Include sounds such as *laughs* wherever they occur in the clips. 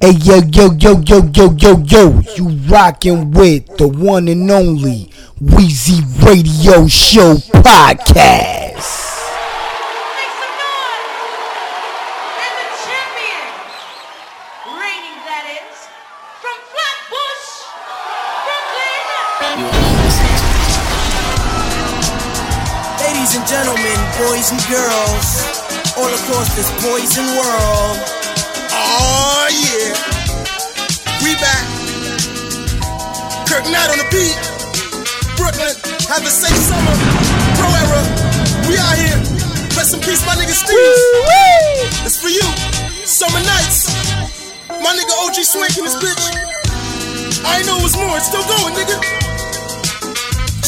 Hey yo yo yo yo yo yo yo, you rockin' with the one and only Wheezy Radio Show podcast. Ladies and gentlemen, boys and girls, all across this poison world. Oh yeah, we back. Kirk Knight on the beat. Brooklyn, have a safe summer. Pro era, we out here. Rest in peace, my nigga Steve. It's for you. Summer nights. My nigga OG Swank in this bitch. I ain't know it was more. It's still going, nigga.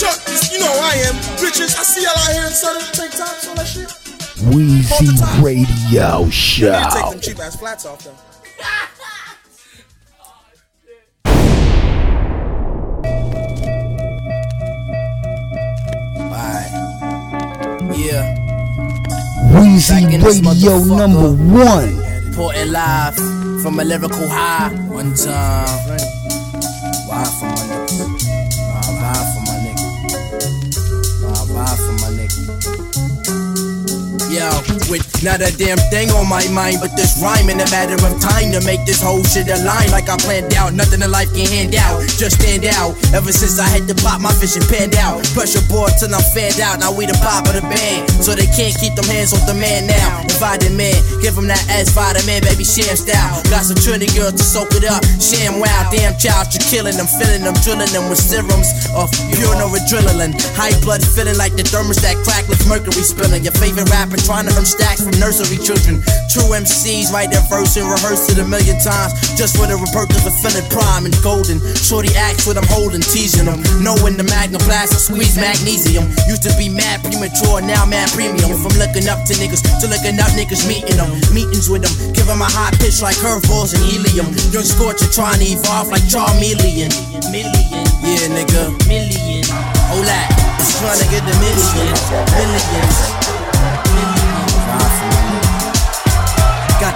Chuck, you know I am. Bitches, I see y'all out here in Southern tank tops, all that shit. Wheezy Radio You need take Show. them cheap ass flats off though. Alright. Yeah. Wheezy Back in this Radio number one. Porting live from a lyrical high. One time. Ride for my nigga. Ride, ride for my nigga. Ride, ride for my nigga. Yo, with not a damn thing on my mind, but this rhyme in a matter of time to make this whole shit align like I planned out. Nothing in life can hand out, just stand out. Ever since I had to pop my vision panned out, pressure board till I'm fanned out. Now we the pop of the band, so they can't keep them hands off the man now. Invited man, give him that ass vitamin, baby sham style. Got some trinity girls to soak it up, ShamWow. Damn child, you're killing them, filling them, drilling them with serums of pure no adrenaline. High blood feeling like the thermostat crack with mercury spilling. Your favorite rapper trying to earn stacks from nursery children. True MCs write their verse and rehearse it a million times just for the purpose of feeling prime and golden. Shorty acts what I'm holding, teasing them. Knowing the magnum blast, I squeeze magnesium. Used to be mad premature, now mad premium. From looking up to niggas to looking up niggas meeting them. Meetings with them, them a high pitch like curveballs and helium. Young Scorcher trying to evolve like Charmeleon. Million, yeah, nigga. Million. Hold that. Just trying to get the millions. Millions.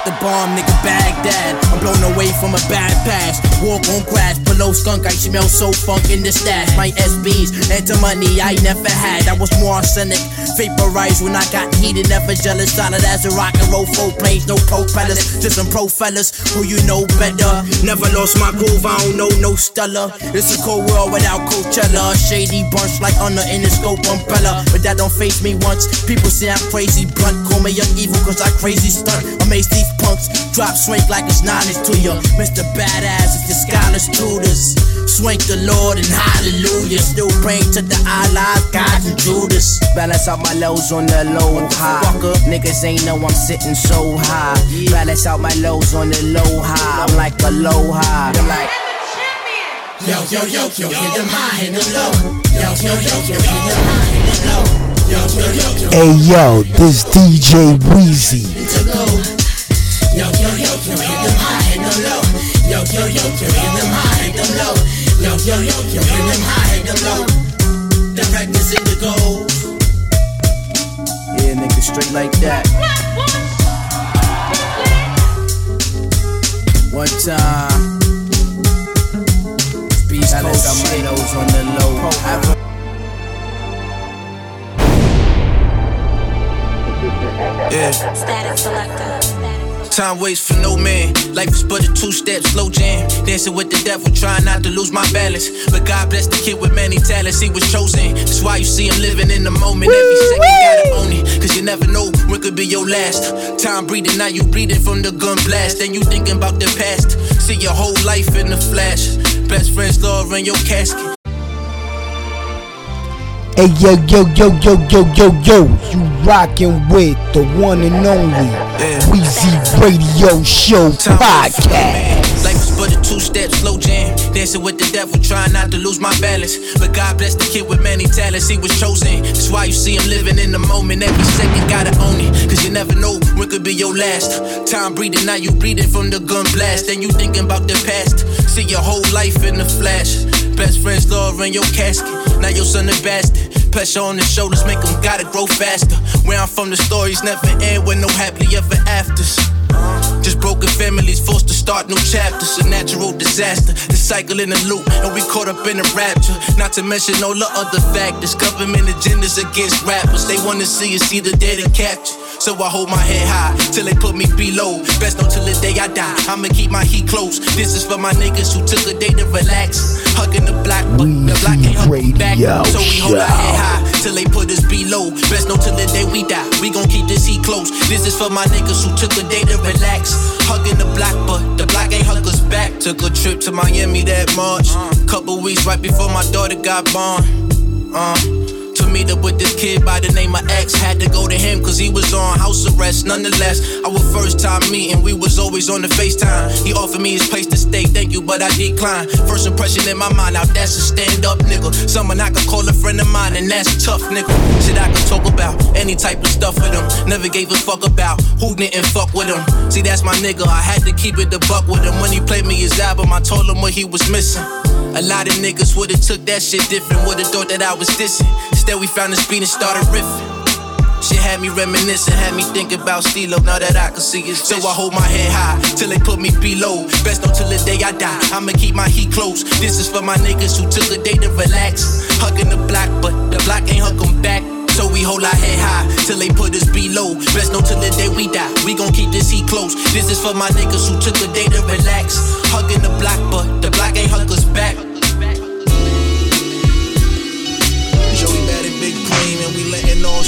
The bomb, nigga, Baghdad. I'm blown away from a bad past. Walk on grass, below skunk, I smell so funk in the stash. My SBs, enter money I never had. I was more arsenic. Vaporized when I got heated, never jealous. Solid as a rock and roll, full plays, no propellers. Just some pro fellas who you know better. Never lost my groove, I don't know no Stella. It's a cold world without Coachella. Shady bunch like under the scope umbrella. But that don't face me once. People say I'm crazy blunt. Call me young evil cause I crazy stunt. Amaze these punks. Drop swank like it's knowledge to you. Mr. Badass, it's the scholars tutors. Swank the Lord and hallelujah. Still praying to the Allah, God and Judas. Balance out my lows on the low high. Niggas ain't know I'm sitting so high. Balance out my lows on the low high. I'm like a low high. I'm like. And the champion, Yo, yo, yo, yo, hit them high and them low. Yo, yo, yo, yo, hit them high and them low. Yo, yo, yo, yo, Hey yo, this DJ Wheezy. Yo, yo, yo, yo, them high and them low. Yo, yo, yo, yo, them high and them low. Yo, yo, yo, yo, them high and them low. The practice in the goal. Yeah, nigga, straight like that. One time. Beast Coast shit. on the low. Yeah. Static selector. Time waits for no man. Life is but a two step slow jam. Dancing with the devil, trying not to lose my balance. But God bless the kid with many talents. He was chosen. That's why you see him living in the moment. Every second, gotta own it. Cause you never know when could be your last. Time breathing, now you breathing from the gun blast. Then you thinking about the past. See your whole life in the flash. Best friends, love in your casket. Hey yo yo yo yo yo yo yo, you rockin' with the one and only Yeah. Wheezy Radio Show Time waits for no man. podcast. Life is but a two step slow jam. Dancing with the devil, trying not to lose my balance. But God bless the kid with many talents. He was chosen. That's why you see him living in the moment. Every second, gotta own it. Cause you never know when could be your last. Time breathing, now you breathing from the gun blast. Then you thinking about the past. See your whole life in the flash. Best friends, love in your casket. Now your son a bastard. Pressure on the shoulders make them gotta grow faster. Where I'm from, the stories never end with no happily ever afters. Just broken Families forced to start new chapters, a natural disaster. The cycle in the loop, and we caught up in a rapture. Not to mention all the other factors. Government agendas against rappers. They wanna see us see the dead and capture. So I hold my head high till they put me below. Best know till the day I die. I'ma keep my heat close. This is for my niggas who took a day to relax. Hugging the block, but the block ain't hugging back. So we hold our head high till they put us below. Best know till the day we die. We gon' keep this heat close. This is for my niggas who took a day to relax. Hugging the block, but the block ain't hug us back. Took a trip to Miami that March. Couple weeks right before my daughter got born. Uh, to meet up with this kid by the name of X. Had to go to him cause he was on house arrest. Nonetheless, our first time meeting, we was always on the FaceTime. He offered me his place to stay, thank you, but I declined. First impression in my mind, now that's a stand up nigga. Someone I could call a friend of mine, and that's tough nigga. Shit I could talk about, any type of stuff with him. Never gave a fuck about who didn't fuck with him. See, that's my nigga, I had to keep it the buck with him. When he played me his album, I told him what he was missing. A lot of niggas would've took that shit different, would've thought that I was dissing. Instead, we found the speed and started riffing. Shit had me reminiscing, had me think about Stilo. Now that I can see it, so I hold my head high till they put me below. Best know till the day I die. I'ma keep my heat close. This is for my niggas who took a day to relax. Hugging the block, but the block ain't hug 'em back. So we hold our head high till they put us below. Best know till the day we die. We gon' keep this heat close. This is for my niggas who took a day to relax. Hugging the block, but the block ain't hug us back.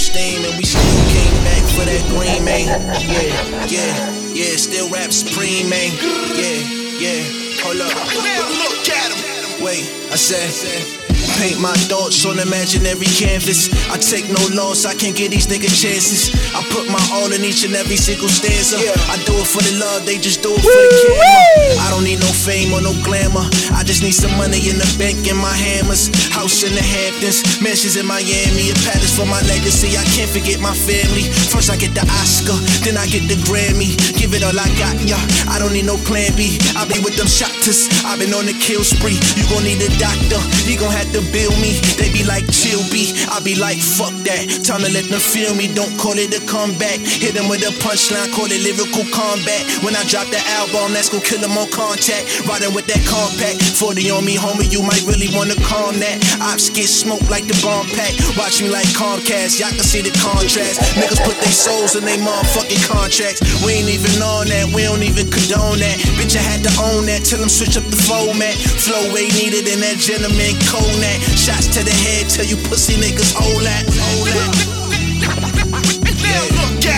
Steam, and we still came back for that green, man. Yeah, yeah, yeah, still rap supreme, man. Yeah, yeah, hold up. Look at him. Wait, I said, paint my thoughts on imaginary canvas. I take no loss, I can't give these niggas chances. I put my all in each and every single stanza. I do it for the love, they just do it for the camera. I don't need no fame or no glamour. I just need some money in the bank and my hammers. House in the Hamptons, mansions in Miami, a palace for my legacy. I can't forget my family. First I get the Oscar, then I get the Grammy. Give it all I got, yeah. I don't need no plan B. I be with them shotters. I've been on the kill spree. You gon' need a doctor. He gon' have to bill me. They be like chill B. I be like fuck that. Time to let them feel me. Don't call it a comeback. Hit them with a punchline. Call it lyrical combat. When I drop the album, that's gon' kill them on contact. Riding with that compact. 40 on me, homie. You might really wanna calm that. Ops get smoked like the bomb pack. Watch me like Comcast. Y'all can see the contrast. Niggas put their souls in their motherfucking contracts. We ain't even on that. We don't even condone that. Bitch, I had to own that. Till them switch up the format. Flow way needed in that gentleman Konak. Shots to the head till you pussy niggas hold that. Hold that.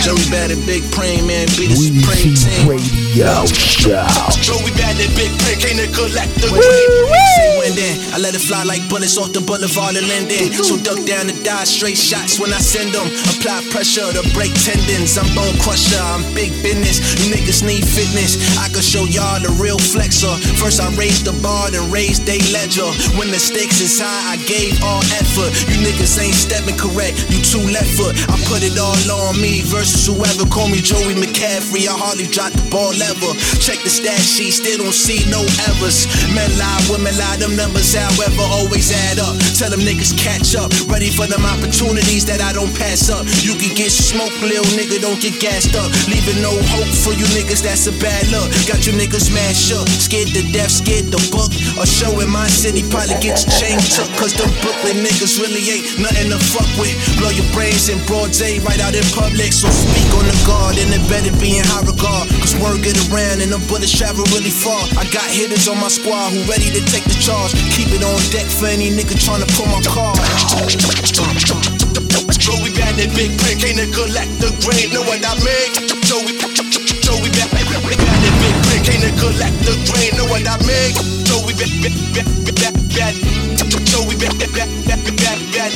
Joey bad and big praying, man. Be the supreme team. Radio Show. Joey bad and big print, can't they collect the when then I let it fly like bullets off the boulevard of Linden. So duck down to die, straight shots when I send them. Apply pressure to break tendons. I'm bone crusher, I'm big business. You niggas need fitness. I can show y'all the real flexor. First I raised the bar, then raised they ledger. When the stakes is high, I gave all effort. You niggas ain't stepping correct, you too left foot. I put it all on me whoever. Call me Joey McCaffrey. I hardly drop the ball ever. Check the stat sheet, still don't see no errors. Men lie, women lie, them numbers, however, always add up. Tell them niggas catch up. Ready for them opportunities that I don't pass up. You can get smoked, little nigga, don't get gassed up. Leaving no hope for you niggas, that's a bad luck. Got you niggas mad shook, scared to death, scared to book. A show in my city probably gets chain took. Cause them Brooklyn niggas really ain't nothing to fuck with. Blow your brains in broad day right out in public. So speak on the guard and it better be in high regard. Cause word get around and the bullets travel really far. I got hitters on my squad who ready to take the charge. Keep it on deck for any nigga tryna pull my car. Joey bad and big print, can't they collect the grain? Know what I mean? Joey, Joey bad, bad and big grain? Know what I mean? Joey bad, bad, bad, bad, bad. Joey bad, bad, bad, bad, bad, bad.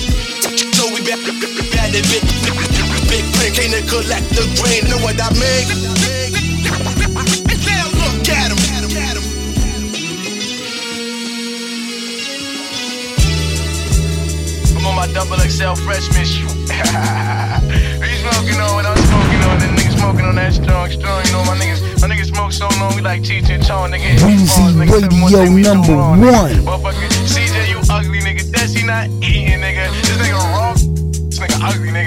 Joey bad, bad, bad and big, big print, can't they collect the grain? Know what I mean? Now look at him. I'm on my double XL freshman *laughs* shoe. we smoking on what I'm smoking on, and niggas smoking on that strong, strong. You know, my niggas, my niggas smoke so long, we like Cheech and Chong, nigga. Weezy Nigga, seven one Radio thing number wrong, one. Motherfucker, CJ, you ugly, nigga. Desi not eating, nigga. This nigga wrong. This nigga ugly, nigga.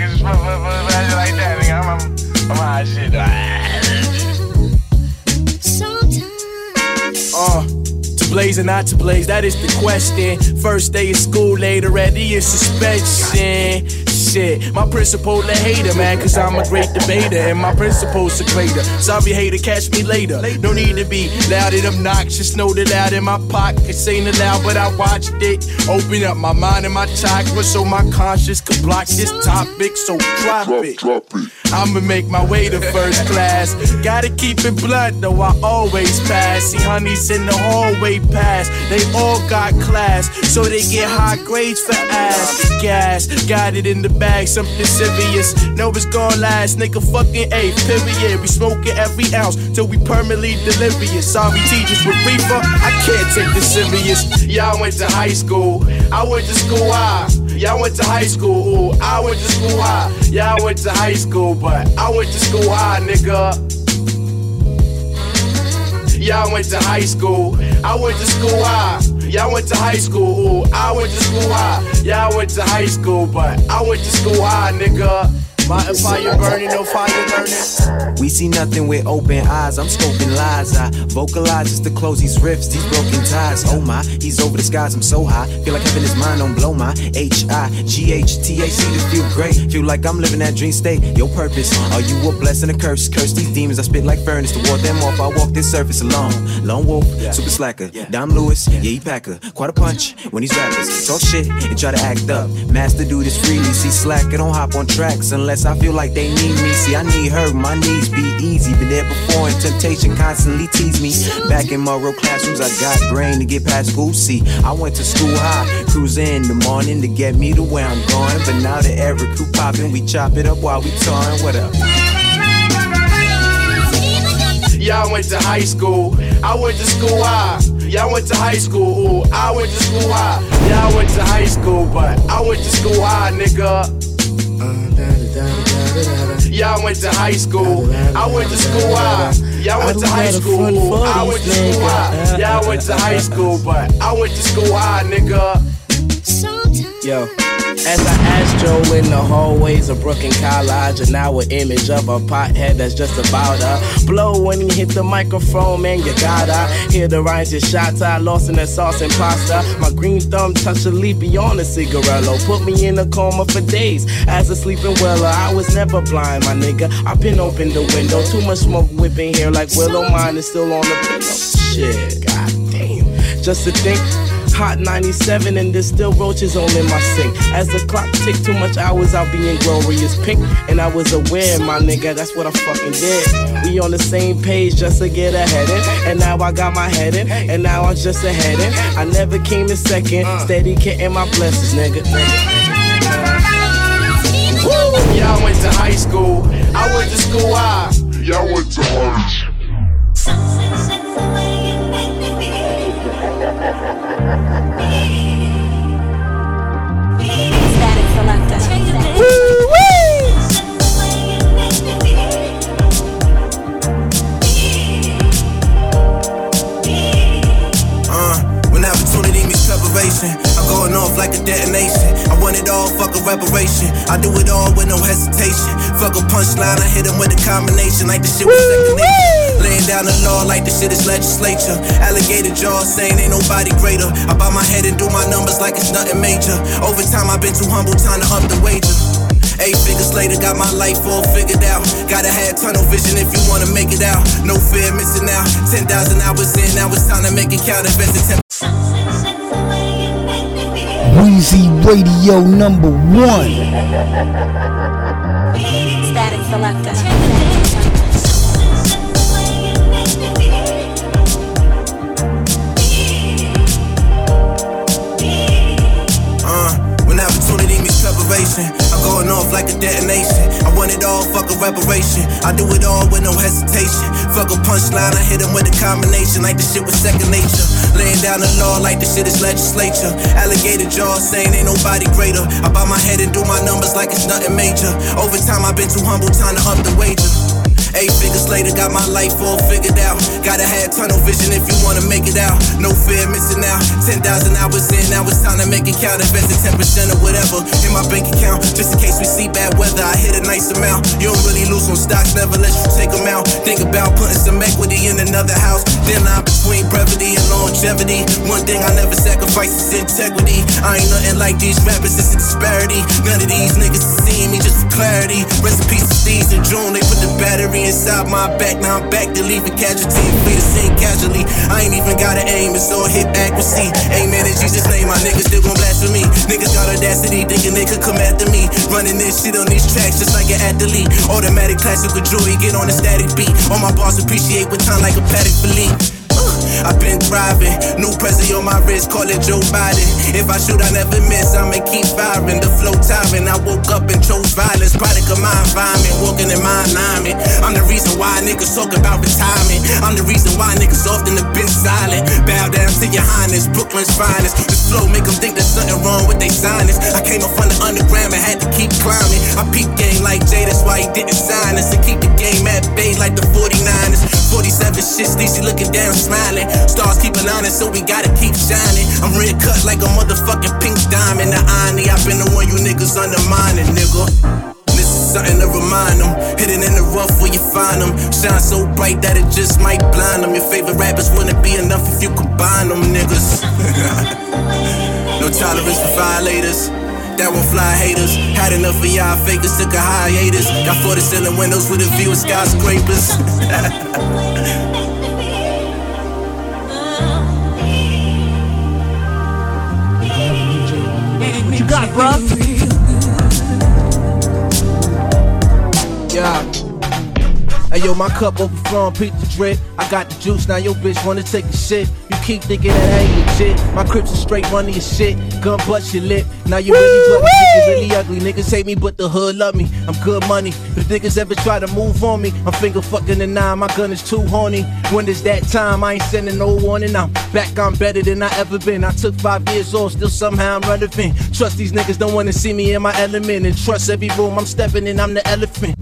Uh, to blaze or not to blaze, that is the question. First day of school, later at the suspension. Shit, my principal a hater, man, cause I'm a great debater, and my principal's a greater. Sorry, hater, catch me later. No need to be loud and obnoxious, know that out in my pockets ain't allowed, but I watched it. Open up my mind and my chakra so my conscience could block this topic, so drop it. I'ma make my way to first class. Gotta keep it blunt, though I always pass. See, honeys in the hallway pass. They all got class, so they get high grades for ass. Gas, got it in the bag, something serious. No, it's gonna last, nigga. Fucking A, period. We smoking every ounce till we permanently delirious. Sorry, teachers with reefer, I can't take this serious. Y'all went to high school, I went to school high. Y'all went to high school, ooh, I went to school high. Y'all went to high school, but I went to school high, nigga. Y'all went to high school, I went to school high. Y'all went to high school, ooh, I went to school high. Y'all went to high school, but I went to school high, nigga. Empire burning, no fire burning. We see nothing with open eyes. I'm scoping lies. I vocalize just to close these rifts, these broken ties. Oh my, he's over the skies. I'm so high. Feel like heaven is mine. Don't blow my H I G H T A C to feel great. Feel like I'm living that dream state. Your purpose. Are you a blessing, a curse? Curse these demons. I spit like furnace to ward them off. I walk this surface alone. Lone wolf, super slacker. Dom Lewis, yeah, he packer. Quite a punch when he's rappers. Talk shit and try to act up. Master do this freely. See slack, I don't hop on tracks unless I feel like they need me. See, I need her. My knees be easy. Been there before and temptation constantly tease me. Back in Monroe classrooms, I got brain to get past school. See, I went to school high, cruising in the morning to get me to where I'm going. But now the air recruit popping, we chop it up while we touring. What up? Y'all went to high school, I went to school high. Y'all went to high school, ooh, I went to school high. Y'all went to high school, but I went to school high, nigga. Uh, Y'all went to high school, I went to school I. Y'all went to high school, ooh, I went to school high. Y'all went to high school, but I went to school high, nigga. Yo. As I asked Joe in the hallways of Brooklyn College, and now an image of a pothead that's just about to blow when he hit the microphone, man, you gotta hear the rhymes, your shots. I lost in that sauce and pasta. My green thumb touched a leaf beyond a cigarello, put me in a coma for days. As a sleeping weller, I was never blind, my nigga. I been open the window, too much smoke whipping here like Willow. Mine is still on the pillow. Shit, god damn. Just to think. Hot 97 and there's still roaches on in my sink. As the clock tick too much hours, I'll be in glorious pink. And I was aware, my nigga, that's what I fucking did. We on the same page just to get ahead in. And now I got my head in, and now I'm just ahead in. I never came in second, uh. steady getting my blessings, nigga. Y'all went to high school, I went to school high. Y'all went to high Static I'm going off like a detonation. I want it all, fuck a reparation. I do it all with no hesitation. Fuck a punchline, I hit him with a combination like the shit was second nature. Laying down the law like the shit is legislature. Alligator jaw saying ain't nobody greater. I bow my head and do my numbers like it's nothing major. Over time, I've been too humble, time to up the wager. Eight figures later, got my life all figured out. Gotta have tunnel vision if you wanna make it out. No fear missing out. 10,000 hours in, now it's time to make it count. Invested 10 Weezy Radio number one. Static selector. Uh, when opportunity meets preparation, I'm going off like a detonation. I want it all, fuck a reparation. I do it all with no hesitation. Fuck a punchline, I hit him with a combination like the shit was second nature. Laying down the law like the shit is legislature. Alligator jaw saying ain't nobody greater. I bow my head and do my numbers like it's nothing major. Over time, I've been too humble, time to up the wager. Eight figures later, got my life all figured out. Gotta have tunnel vision if you wanna make it out. No fear missing out. 10,000 hours in, now it's time to make it count. Invested 10% or whatever in my bank account. Just in case we see bad weather, I hit a nice amount. You don't really lose on stocks, never let you take them out. Think about putting some equity in another house. Then I'm between brevity and longevity. One thing I never sacrifice is integrity. I ain't nothing like these rappers, it's a disparity. None of these niggas see me just for clarity. Rest in peace Steve's and June, they put the battery inside my back. Now I'm back to leave a casualty and the scene casually. I ain't even got to aim, it's all hip accuracy. Amen in Jesus' name, my niggas still gon' blaspheme. Me. Niggas got audacity, thinking they could come after me. Running this shit on these tracks just like an athlete. Automatic classical joy, get on a static beat. All my bars appreciate with time like a Patek Philippe. I've been thriving. New present on my wrist, call it Joe Biden. If I shoot, I never miss. I'ma keep firing. The flow tiring. I woke up and chose violence. Product of my environment, walking in my alignment. I'm the reason why niggas talk about retirement. I'm the reason why niggas often have been silent. Bow down to your highness, Brooklyn's finest. This flow make them think there's something wrong with they sinus. I came up from the underground and had to keep climbing. I peep game like Jay, that's why he didn't sign us. To keep the game at bay like the 49ers. 47 shit, Steezy looking down, smiling. Stars keep honest, so we gotta keep shining. I'm red cut like a motherfucking pink diamond. The irony, I've been the one you niggas undermining, nigga. This is something to remind them. Hidden in the rough where you find them. Shine so bright that it just might blind them. Your favorite rappers wouldn't be enough if you combine them, niggas. *laughs* no tolerance for violators. That won't fly haters. Had enough of y'all fakers, took a hiatus. Got 40 ceiling windows with a view of skyscrapers. *laughs* got, bruh? Yeah. Hey yo, my cup overflowing, peep the drip. I got the juice, now your bitch wanna take a shit. You keep thinking that I ain't legit. My crips are straight money as shit. Gun bust your lip. Now you really shit, you really ugly. Niggas hate me, but the hood love me. I'm good money. If niggas ever try to move on me, I'm finger fucking the nine. My gun is too horny. When it's that time, I ain't sending no warning. I'm back, I'm better than I ever been. I took five years off, still somehow I'm relevant. Trust these niggas don't wanna see me in my element. And trust every room I'm stepping in, I'm the elephant.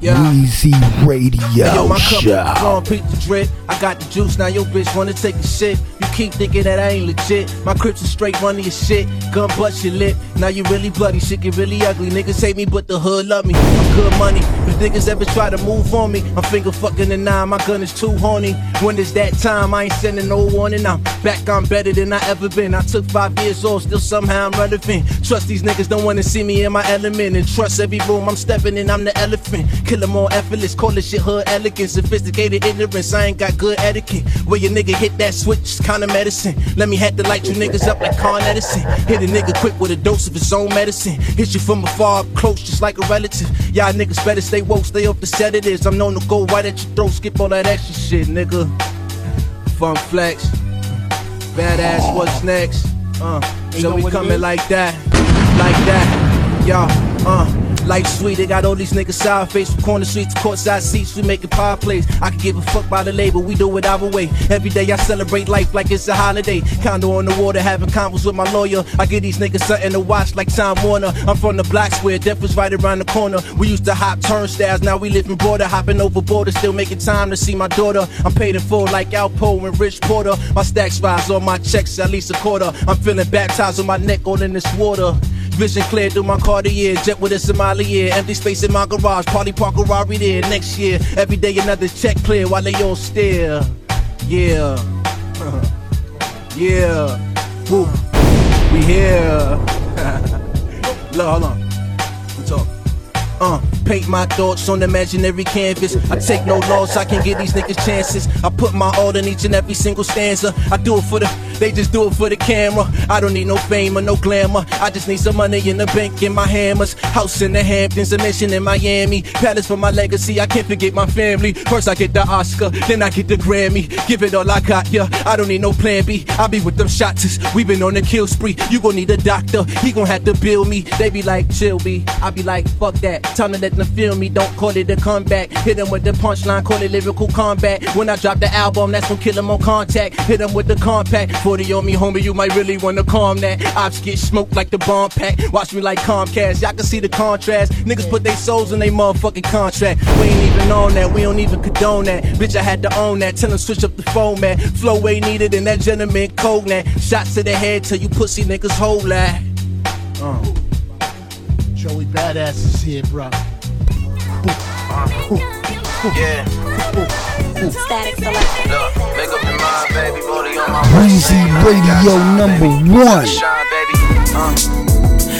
Yeah. Weezy Radio Yo, my cup Show. overflowing, peep the drip. I got the juice, now your bitch wanna take a shit. You keep thinking that I ain't legit. My crips are straight money as shit. Gun bust your lip. Now you really bloody, shit get really ugly. Niggas hate me, but the hood love me. I'm good money. If niggas ever try to move on me, I'm finger fucking the nine. My gun is too horny. When it's that time, I ain't sending no warning. I'm back, I'm better than I ever been. I took five years off, still somehow I'm relevant. Trust these niggas don't wanna see me in my element. And trust every room I'm stepping in, I'm the elephant. Kill 'em all effortless, call this shit hood elegance. Sophisticated ignorance, I ain't got good etiquette. Where your nigga hit that switch, kinda medicine. Let me have to light you niggas up like Con Edison. Hit a nigga quick with a dose of his own medicine. Hit you from afar, up close, just like a relative. Y'all niggas better stay woke, stay off the sedatives. I'm known to go right at your throat, skip all that extra shit, nigga. Funk flex, badass, what's next? Uh, so we coming like that, like that, y'all, uh. Life sweet, they got all these niggas sour face from corner streets to courtside seats. We making pie plays. I can give a fuck by the label, we do it our way. Every day I celebrate life like it's a holiday. Condo on the water, having convos with my lawyer. I give these niggas something to watch like Time Warner. I'm from the block square, death was right around the corner. We used to hop turnstiles, now we live in border, hopping over borders, still making time to see my daughter. I'm paid in full like Alpo and Rich Porter. My stacks rise on my checks at least a quarter. I'm feeling baptized on my neck, all in this water. Vision clear through my Cartier, jet with a Somalia, empty space in my garage, party park a Rari there. Next year, every day another check clear while they all stare. Yeah, *laughs* yeah, Woo. we here. *laughs* Look, hold on, we talk. Uh, paint my thoughts on imaginary canvas. I take no loss, I can give these niggas chances. I put my all in each and every single stanza. I do it for the, they just do it for the camera. I don't need no fame or no glamour. I just need some money in the bank and my hammers. House in the Hamptons, a mansion in Miami. Palace for my legacy, I can't forget my family. First I get the Oscar, then I get the Grammy. Give it all I got, yeah. I don't need no plan B. I be with them shots. We been on the kill spree. You gon' need a doctor. He gon' have to bill me. They be like, chill B. I be like, fuck that. Time to let them feel me. Don't call it a comeback. Hit them with the punchline, call it lyrical combat. When I drop the album, that's when kill them on contact. Hit them with the compact. 40 on me, homie, you might really wanna calm that. Ops get smoked like the bomb pack. Watch me like Comcast. Y'all can see the contrast. Niggas put their souls in their motherfucking contract. We ain't even on that. We don't even condone that. Bitch, I had to own that. Tell them switch up the format. Flow way needed and that gentleman cold that. Shots to the head till you pussy niggas hold that. Uh. Joey Badass is here, bro. Yeah, Static Selector. look, make up your mind, baby. Booty on my Weezy Radio number one. Uh.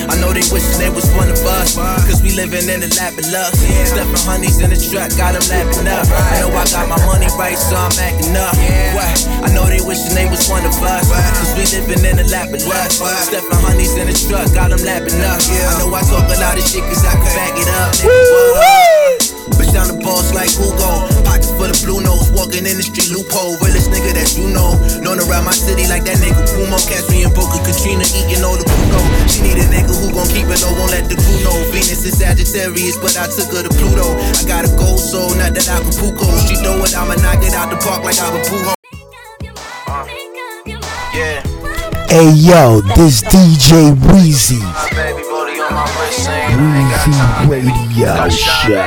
I know they wishing they was one of us. Cause we living in the lap of luck. Stuffing honeys in the truck, got them lapping up. I know I got my money right, so I'm acting up. What? I know they wishing they was one of us. Cause we living in the lap of luck. Stuffing honeys in the truck, got them lapping up. I know I talk a lot of shit cause I can back it up. Nigga? Bitch, I'm the boss like Hugo. Pockets full of blue nose, walking in the street loophole. Realest nigga that you know. Known around my city like that nigga Kumo. Catch me in Boca Katrina eating all the Kuno. She need a nigga who gon' keep it low, won't let the crew know. Venus is Sagittarius, but I took her to Pluto. I got a gold soul, not that Acapulco. She throw it, I'ma knock it out the park like I'm a Pujo. Yeah, Hey yo, this DJ Weezy. Weezy Radio Show.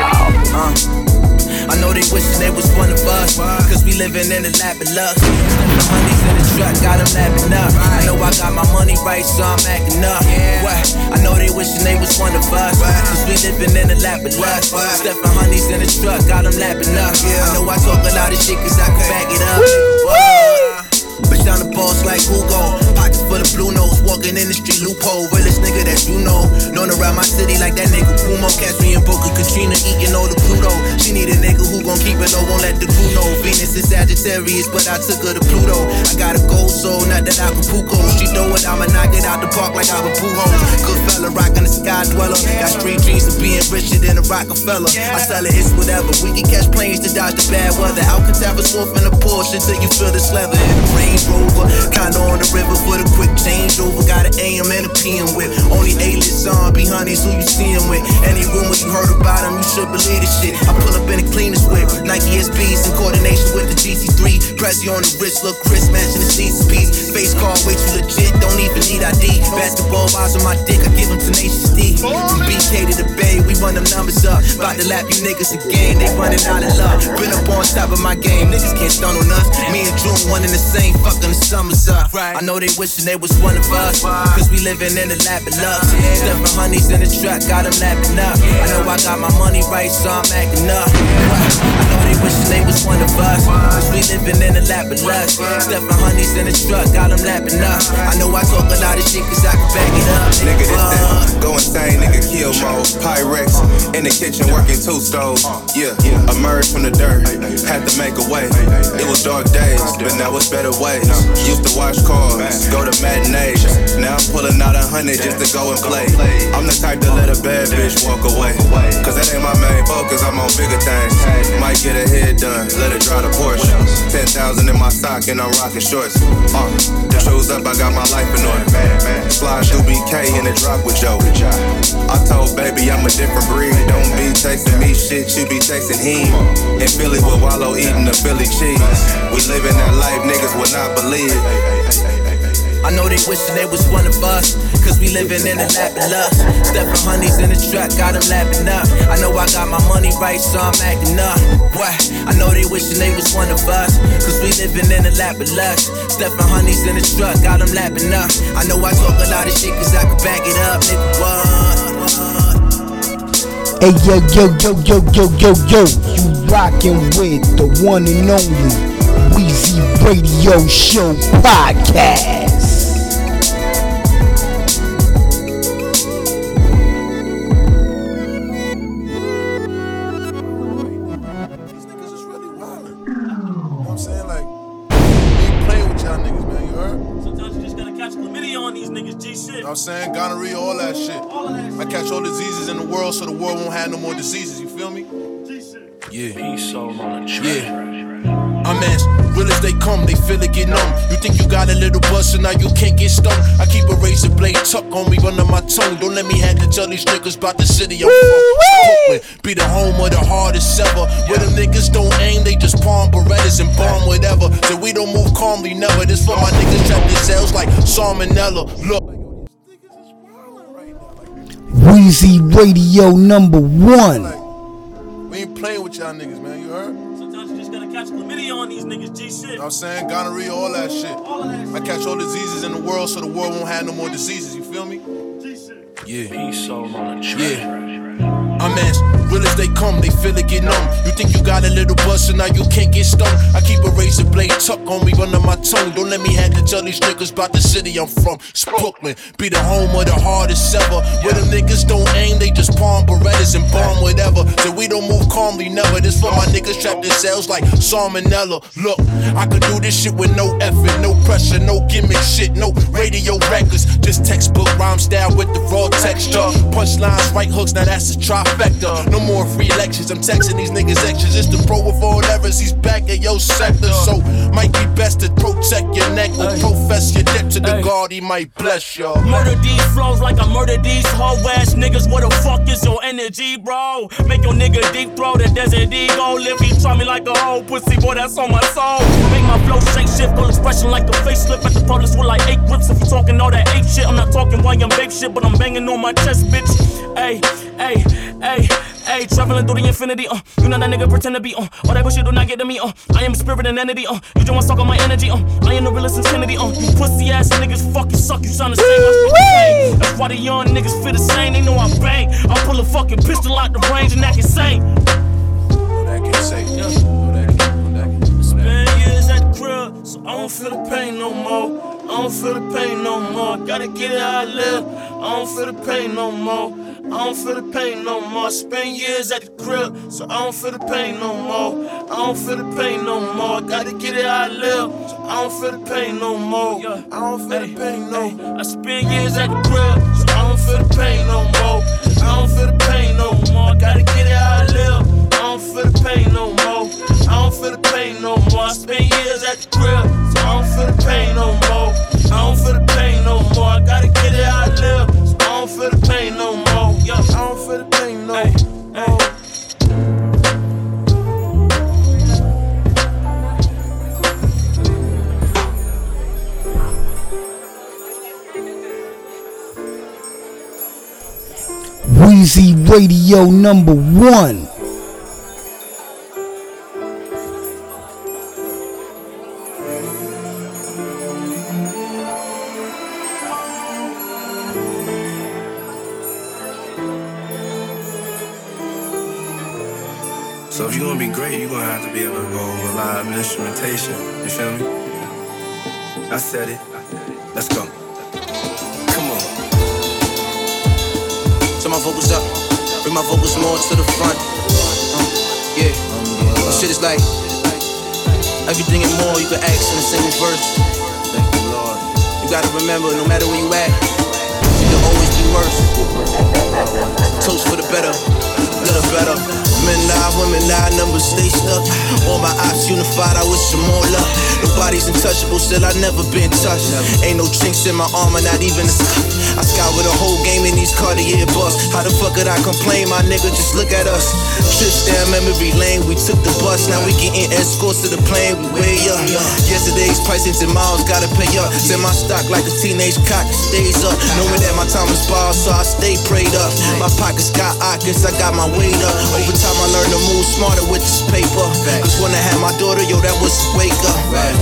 I know they wishing they was one of us. Cause we living in the lap of luck. The honeys in the truck, got them lapping up. I know I got my money right, so I'm acting up. What? I know they wishing they was one of us. Cause we living in the lap of luck. Stepping my honeys in the truck, got them lapping up. I know I talk a lot of shit cause I can back it up. What? Bitch, I'm the boss like Hugo. Pockets full blue nose, walking in the street loophole. Realest nigga that you know. Known around my city like that nigga Kumo. Catch me in Boca Katrina eating all the Pluto. She need a nigga who gon' keep it low, won't let the crew know. Venus is Sagittarius, but I took her to Pluto. I got a gold soul, not that Acapulco. She throw it, I'ma knock it out the park like I'm a Pujo. Good fella, rockin' the sky dweller. Got street dreams of being richer than a Rockefeller. I sell it, it's whatever. We can catch planes to dodge the bad weather. Alcatraz wolf in a Porsche till you feel the leather in the Range Rover. Kinda on the river for the quick changeover. Got an AM and a PM with. Only A-list zombie honeys who you seeing with. Any rumors you heard about them, you should believe this shit. I pull up in the cleanest whip. Nike SBs in coordination with the GC3. Pressy on the wrist, look crisp, matching the piece. Face card, way too legit, don't even need ID. Basketball balls on my dick, I give them tenacious D. From BK to the Bay, we run them numbers up. About to lap you niggas again, they running out of luck. Been up on top of my game, niggas can't stun on us. Me and June, one in the same, fucking the summers up. I know they wishing they was one of us, cause we living in the lap of luck. Stepping honeys in the truck, got them lapping up. I know I got my money right, so I'm acting up. I know they wishing they was one of us, cause we living in the lap of luck. Stepping honeys in the truck, got them lapping up. I know I talk a lot of shit, cause I can back it up. Nigga, this Fuck. Uh. that *laughs* go insane, nigga, kill mode. Pyrex in the kitchen working two stoves. Yeah, emerged from the dirt, had to make a way. It was dark days, but now it's better ways. Used to watch cars, go to matinees. Now I'm pulling out a hundred just to go and play. I'm the type to let a bad bitch walk away. Cause that ain't my main focus, I'm on bigger things. Might get her head done, let it drive the Porsche. 10,000 in my sock and I'm rocking shorts. Uh, the shoes up, I got my life in order. Slide through BK in the drop with Joe. I told baby I'm a different breed. Don't be chasing me shit, you be chasing him. In Philly with Wallo eating the Philly cheese. We living that life niggas would not believe. I know they wishing they was one of us, cause we living in the lap of luck. Stepping honeys in the truck, got them lapping up. I know I got my money right, so I'm acting up. What? I know they wishing they was one of us, cause we living in the lap of luck. Stepping honeys in the truck, got them lapping up. I know I talk a lot of shit, cause I can back it up, nigga. What? Hey yo yo yo yo yo yo yo, you rockin' with the one and only Weezy Radio Show podcast. Catch all diseases in the world so the world won't have no more diseases. You feel me? Yeah. Yeah. I'm as real as they come, they feel it get numb. You think you got a little buzz, so now you can't get stung. I keep a razor blade tucked on me under my tongue. Don't let me have to tell these niggas about the city I'm from. Brooklyn be the home of the hardest ever. Where them niggas don't aim, they just palm berettas and bomb whatever. So we don't move calmly, never. This for my niggas trapped in cells like salmonella. Look. Weezy Radio number one. We ain't playing with y'all niggas, man. You heard? Sometimes you just gotta catch chlamydia on these niggas, G shit. You know what I'm saying? Gonorrhea, all that shit. I catch all diseases in the world so the world won't have no more diseases. You feel me? Yeah. Peace out on the Yeah. I'm as Real as they come, they feel it get numb. You think you got a little buzz, so now you can't get stung. I keep a razor blade tucked on me under my tongue. Don't let me have to tell these niggas about the city I'm from. It's Brooklyn, be the home of the hardest ever. Where them niggas don't aim, they just palm berettas and bomb whatever. So we don't move calmly, never. This for my niggas trapped in cells like salmonella. Look, I could do this shit with no effort, no pressure, no gimmick shit, no radio records. Just textbook rhyme style with the raw texture. Punchlines, right hooks, now that's a No more free lectures, I'm texting these niggas extras. It's the pro with all errors, he's back in your sector. So, might be best to protect your neck or profess your debt to the God, he might bless you. Murder these flows like I murder these hoe ass niggas. What the fuck is your energy, bro? Make your nigga deep throw the desert eagle. Live he try me like a whole pussy, boy, that's on my soul. Make my flow shake shift, full expression like a facelift at the police with like eight grips. If you talking all that ape shit, I'm not talking while I'm big shit, but I'm banging on my chest, bitch. Hey, hey, hey. Hey, traveling through the infinity, uh. You know that nigga pretend to be, uh. All that bullshit do not get to me, uh. I am a spirit and entity, uh. You don't want to suck on my energy, uh. I am the realest since uh. You pussy ass niggas, fuck you, suck you, trying to say what's pain. That's why the young niggas feel the same. They know I bang. I pull a fucking pistol out the range and act insane. That can say, Spend years at the crib, so I don't feel the pain no more. I don't feel the pain no more. Gotta get it how I live. I don't feel the pain no more. I don't feel the pain no more. Spend years at the crib, so I don't feel the pain no more. I don't feel the pain no more. Gotta get it how I live, so I don't feel the pain no more. I don't feel the pain no more. I spend years at the crib, so I don't feel the pain no more. I don't feel the pain no more. Gotta get it I live. I don't feel the pain no more. I don't feel the pain no more. I spend years at the crib, so I don't feel the pain no more. Wheezy Radio number one. Remember, no matter where you at, you can always be worse. Toast for the better, little better. Men lie, women lie, numbers stay stuck. All my ops unified, I wish them more luck. Nobody's untouchable, still I never been touched. Ain't no chinks in my armor, not even a. I with a whole game in these Cartier busts. How the fuck could I complain, my nigga? Just look at us. Trips down memory lane, we took the bus. Now we getting escorts to the plane, way up. Yesterday's prices and miles, gotta pay up. Send my stock like a teenage cock, stays up. Knowing that my time is ball, so I stay prayed up. My pockets got ockets, I got my weight up. Over time, I learned to move smarter with this paper. Cause when I had my daughter, yo, that was wake up.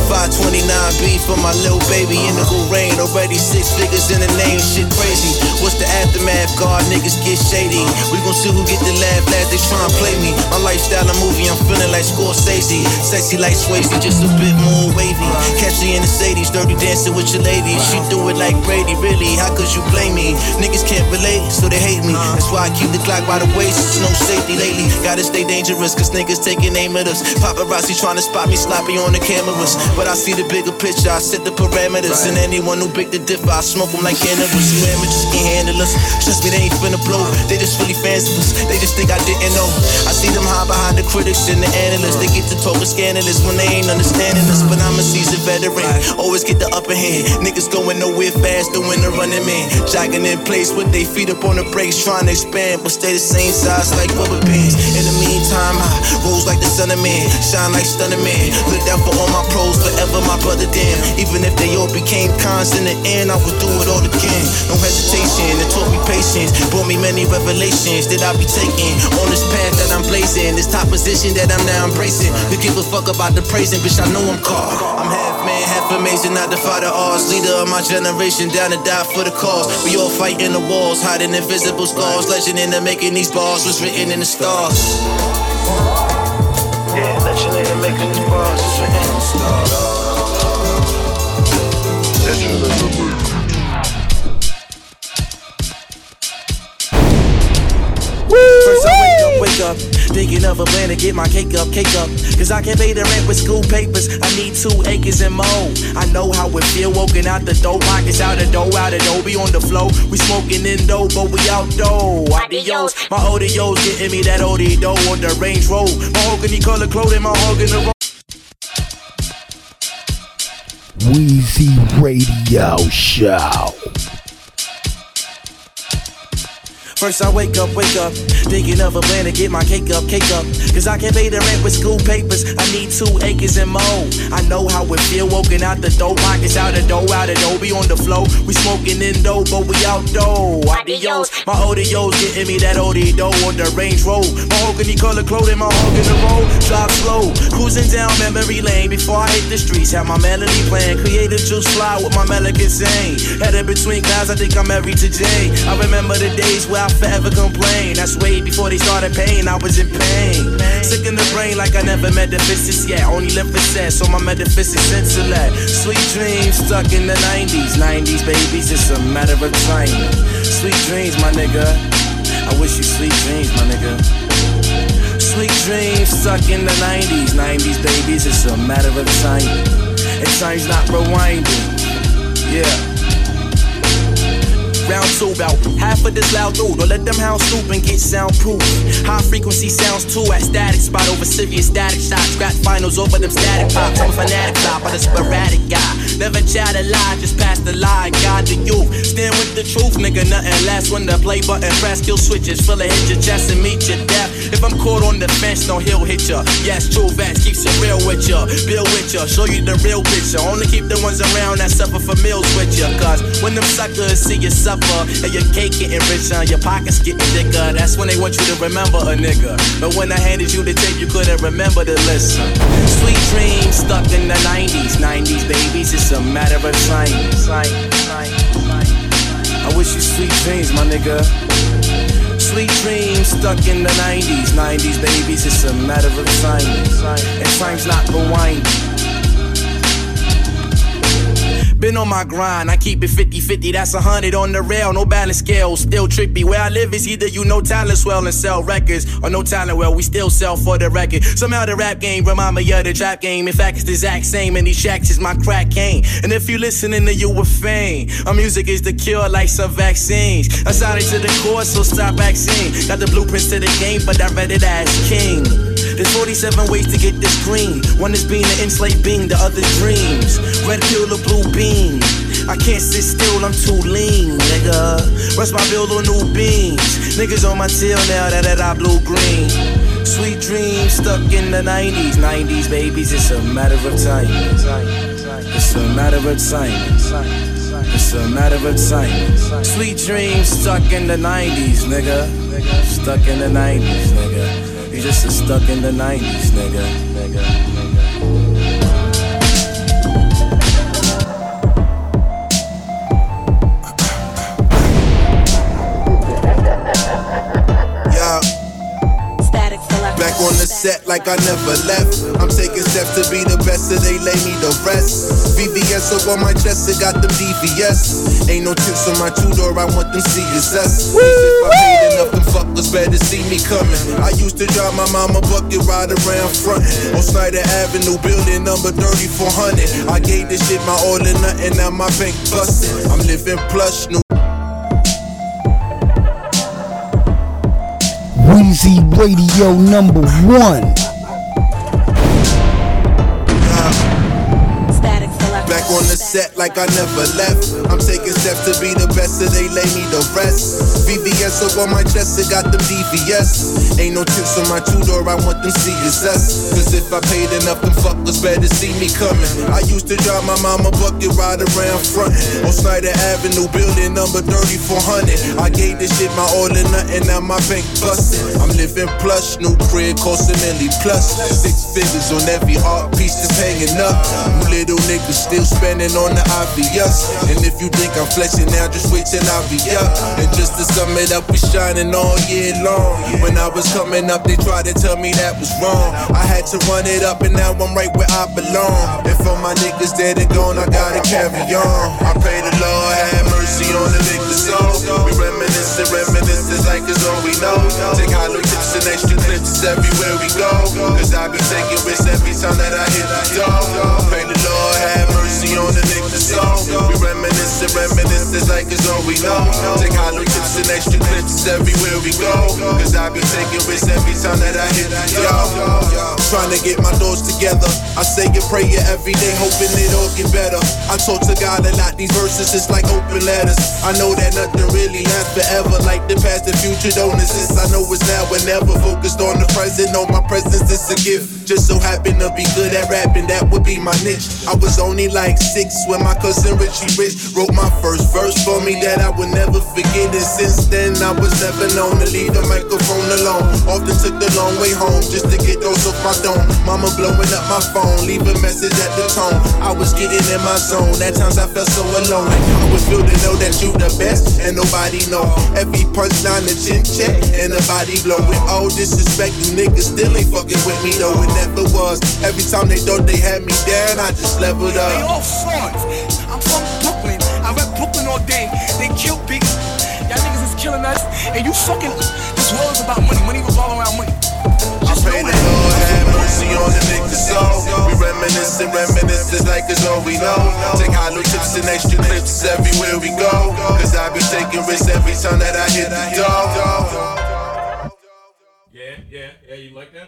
529B for my little baby. in Indigo rain, already six figures in the name, shit crazy. What's the aftermath? God niggas get shady. We gon' see who get the laugh last, they tryna play me. My lifestyle, a movie, I'm feeling like Scorsese. Sexy like Swayze, just a bit more wavy. Catch her in the Sadies, dirty dancing with your lady. She do it like Brady, really. How could you blame me? Niggas can't relate, so they hate me. That's why I keep the Glock by the waist, it's no safety lately. Gotta stay dangerous, cause niggas taking aim at us. Paparazzi tryna spot me sloppy on the cameras. But I see the bigger picture, I set the parameters. And anyone who big the differ, I smoke them like cannabis. You amateurs can't handle us. Trust me, they ain't finna blow. They just really fans of us. They just think I didn't know. I see them hide behind the critics and the analysts. They get to talking scandalous when they ain't understanding us. But I'm a seasoned veteran. Always get the upper hand. Niggas going nowhere fast, doing the running man. Jogging in place with their feet up on the brakes, trying to expand, but stay the same size like rubber bands. In the meantime, I rose like the sun of man, shine like stunning man. Look down for all my pros, forever my brother damn. Even if they all became cons in the end, I would do it all again. No hesitation, it taught me patience, brought me many revelations that I be taking on this path that I'm blazing, this top position that I'm now embracing. You give a fuck about the praising, bitch, I know I'm caught. I'm half man, half amazing, not the odds. Leader of my generation, down to die for the cause. We all fighting the walls, hiding invisible scars. Legend in the making these bars was written in the stars. Yeah, legend in the making these bars was written in the stars. Legend in the making. Wake up, thinking of a plan to get my cake up, cake up. Cause I can't pay the rent with school papers. I need two acres and more. I know how it feel walking out the door, pockets out the door, out the door, be on the floor. We smoking in indo, but we outdoor. Adios, my ODO's getting me that OD dough on the Range Road. My Mahogany color clothing, my hog in the road. Wheezy Radio Show. First I wake up, wake up, thinking of a plan to get my cake up, cake up. Cause I can't pay the rent with school papers. I need two acres and more. I know how it feel walking out the door, pockets out the door, out the door, be on the flow. We smoking in indo, but we outdoor. Adios, my ODO's getting me that OD dough on the Range Road. Mahogany color clothing, my hog in the road. Drive slow, cruising down memory lane before I hit the streets. Have my melody playing, creative juice fly with my melody sing. Headed between clouds, I think I'm married to Jay. I remember the days where I forever complain. That's way before they started paying, I was in pain. Sick in the brain like I never met the physics yet. Only live for sex, so my metaphysics intellect. Sweet dreams stuck in the 90s. 90s, babies, it's a matter of time. Sweet dreams, my nigga. I wish you sweet dreams, my nigga. Sweet dreams stuck in the 90s. 90s, babies, it's a matter of time. And time's not rewinding. Yeah. Round two, about half of this loud dude. Don't let them hounds stoop and get soundproof. High frequency sounds too at static spot over serious static shots. Scrap finals over them static pops. I'm a fanatic stop, but a sporadic guy. Never chat a lie, just pass the lie. God the youth. Stand with the truth, nigga. Nothing less when the play button press. Kill switches, fill it, hit your chest and meet your death. If I'm caught on the fence, no he'll hit ya. Yes, true vets keeps it real with ya. Bill with ya, show you the real picture. Only keep the ones around that suffer for meals with ya. Cause when them suckers see you suffer, and your cake getting richer, your pockets getting thicker, that's when they want you to remember a nigga. But when I handed you the tape, you couldn't remember to listen. Sweet dreams stuck in the 90s. 90s, babies, it's a matter of time. I wish you sweet dreams, my nigga. Sweet dreams stuck in the 90s. 90s, babies, it's a matter of time. And time's not rewinding. Been on my grind, I keep it 50 50, that's a hundred on the rail, no balance scale, still trippy. Where I live is either you know talent swell and sell records, or no talent well, we still sell for the record. Somehow the rap game remind me of the trap game. In fact, it's the exact same, and these shacks is my crack cane. And if you listening to you with fame, our music is the cure like some vaccines. I signed it to the course, so stop vaccine. Got the blueprints to the game, but I read it as king. There's 47 ways to get this green. One is being an enslaved being, the other's dreams. Red pill or blue beam. I can't sit still, I'm too lean, nigga. Rest my bill on new beans. Niggas on my tail now that, that I blue green. Sweet dreams stuck in the 90s. 90s, babies, it's a matter of time. It's a matter of time. It's a matter of time. Sweet dreams stuck in the 90s, nigga. Stuck in the 90s, nigga. You just a stuck in the 90s, nigga. nigga, nigga. *laughs* Yeah. Static selector. Back on the set like I never left. I'm taking steps to be the best, so they lay me to rest. VVS up on my chest, it got the DVS. Ain't no tips on my two door, I want them CSS. If I paid enough, them better see me coming. I used to drive my mama bucket ride around frontin' on Snyder Avenue, building number 3400. I gave this shit my all or nothing, now my bank bustin'. I'm living plush, new. Wheezy Radio number one. Set like I never left. I'm taking steps to be the best, so they lay me to rest. VVS up on my chest, it got them DVS. Ain't no tips on my two door, I want them CSS. Cause if I paid enough, them fuckers better see me coming. I used to drive my mama bucket ride around frontin' on Snyder Avenue, building number 3400. I gave this shit my all or nothing, now my bank bustin'. I'm living plush, new crib costing nearly plus. Six figures on every art piece that's hanging up. You little niggas still spending on the obvious. And if you think I'm flexing now, just wait till I be up. And just to sum it up, we shining all year long. When I was coming up, they tried to tell me that was wrong. I had to run it up, and now I'm right where I belong. And for my niggas dead and gone, I gotta carry on. I pray the Lord have mercy on the niggas soul. We reminisce reminiscing, reminiscing like it's all we know. Take hollow tips and extra clips everywhere we go. Cause I be taking risks every time that I hit the door. I pray the Lord have mercy on the niggas soul. We reminiscing, reminiscing like it's all we know. Take hollow tips and extra clips everywhere we go. Cause I be taking risks every time that I hit the door. Trying to get my thoughts together. I say a prayer every day, hoping it all get better. I talk to God a lot, these verses is like open letters. I know that nothing really lasts forever, like the past and future don't exist. I know it's now and never focused on the present. Know my presence is a gift. Just so happen to be good at rapping, that would be my niche. I was only like six when my cousin Richie Rich wrote my first verse for me that I would never forget. And since then, I was never known to leave the microphone alone. Often took the long way home just to get those off my dome. Mama blowing up my phone, leave a message at the tone. I was getting in my zone. At times I felt so alone. I would feel to know that you the best and nobody know. Every punchline a chin check and the body blow. With oh, all disrespect, you niggas still ain't fucking with me though. It never was. Every time they thought they had me down, I just leveled up. They. I'm from Brooklyn. I rep Brooklyn all day. They kill big. Y'all niggas is killing us. And you fucking. This world is about money. Money revolve around money. Just pray the Lord have mercy on the niggas soul. We reminiscing, reminiscing like it's all we know. Take hollow tips and extra clips everywhere we go. Cause I be taking risks every time that I hit the door. Yeah, yeah, yeah, you like that?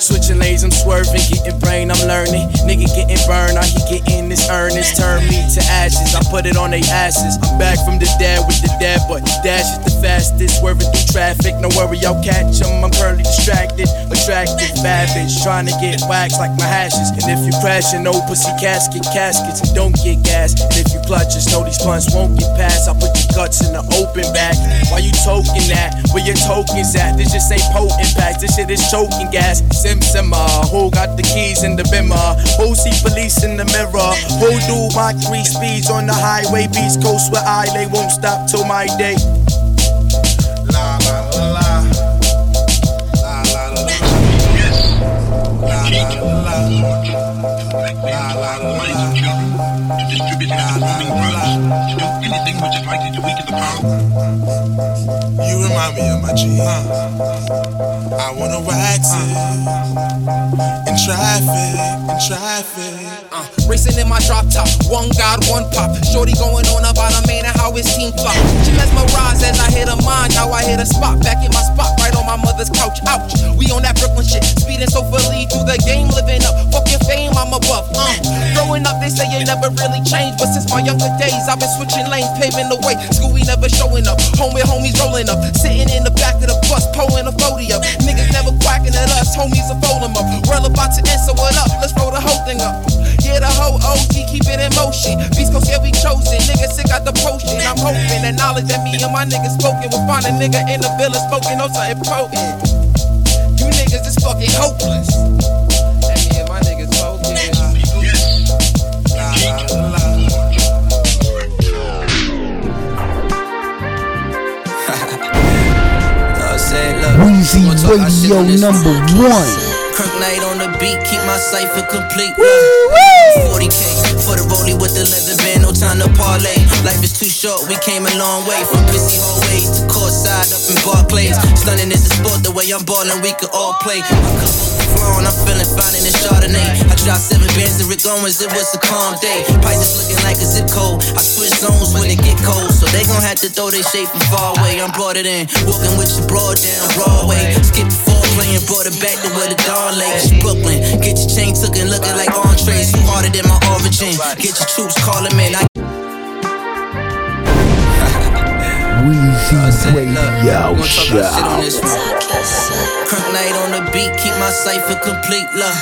Switching lanes, I'm swerving, getting brain, I'm learning. Nigga getting burned, now he getting this earnest. Turn me to ashes, I put it on they asses. I'm back from the dead with the dead, but dash is the fastest. Swerving through traffic, no worry, I'll catch him. I'm currently distracted, attractive, bad bitch, trying to get waxed like my hashes. And if you crashing, no pussy casket, caskets, and don't get gas. And if you clutch, just know these blunts won't get past. I put your guts in the open back. Why you toking that? Where your tokens at? This just ain't potent packs, this shit is choking gas. Sim simmer, who got the keys in the bimmer? Who see police in the mirror? Who do my three speeds on the highway? Beast Coast where I lay won't stop till my day. Remind me of my G. I wanna wax it in traffic, in traffic. Uh, racing in my drop top, one god, one pop. Shorty going on about a man and how his team flop. She mesmerized as I hit a mind, Now I hit a spot, back in my spot, my mother's couch. Ouch, we on that Brooklyn shit, speeding so fully through the game, living up. Fucking fame, I'm above. Uh, growing up, they say it never really changed, but since my younger days, I've been switching lanes, paving the way. Schoolie never showing up, home with homies rolling up, sitting in the back of the bus, pulling a podium. Niggas never quacking at us, homies are folding up. World about to end, so what up? Let's roll the whole thing up. Yeah, the whole OG keep it in motion. Beast Coast, yeah, we chosen. Niggas sick out the potion. I'm hoping that knowledge that me and my niggas spoken will find a nigga in the village smoking on something potent. You niggas is fucking hopeless. Radio number one. Kirk Knight on the beat, keep my cipher complete. Woo, 40k for the rollie with the leather band, no time to parlay. Life is too short, we came a long way. From busy hallways to courtside up in Barclays. Stunning is the sport, the way I'm ballin', we could all play. Flowing, I'm feeling fine in the Chardonnay. I dropped seven bands to Rick Owens, it was a calm day. Prices looking like a zip code. I switch zones when it get cold, so they gon' have to throw their shape from far away. I'm brought it in, walking with your broad down Broadway. Skip the foreplay brought it back to where the dawn lay. It's Brooklyn, get your chain took and looking like entrees. Who harder than my origin? Get your troops calling *laughs* in. Uh, I Weezy Radio Gonna talk about shit on Show. this one. Kirk Knight on the beat, keep my cipher complete, love.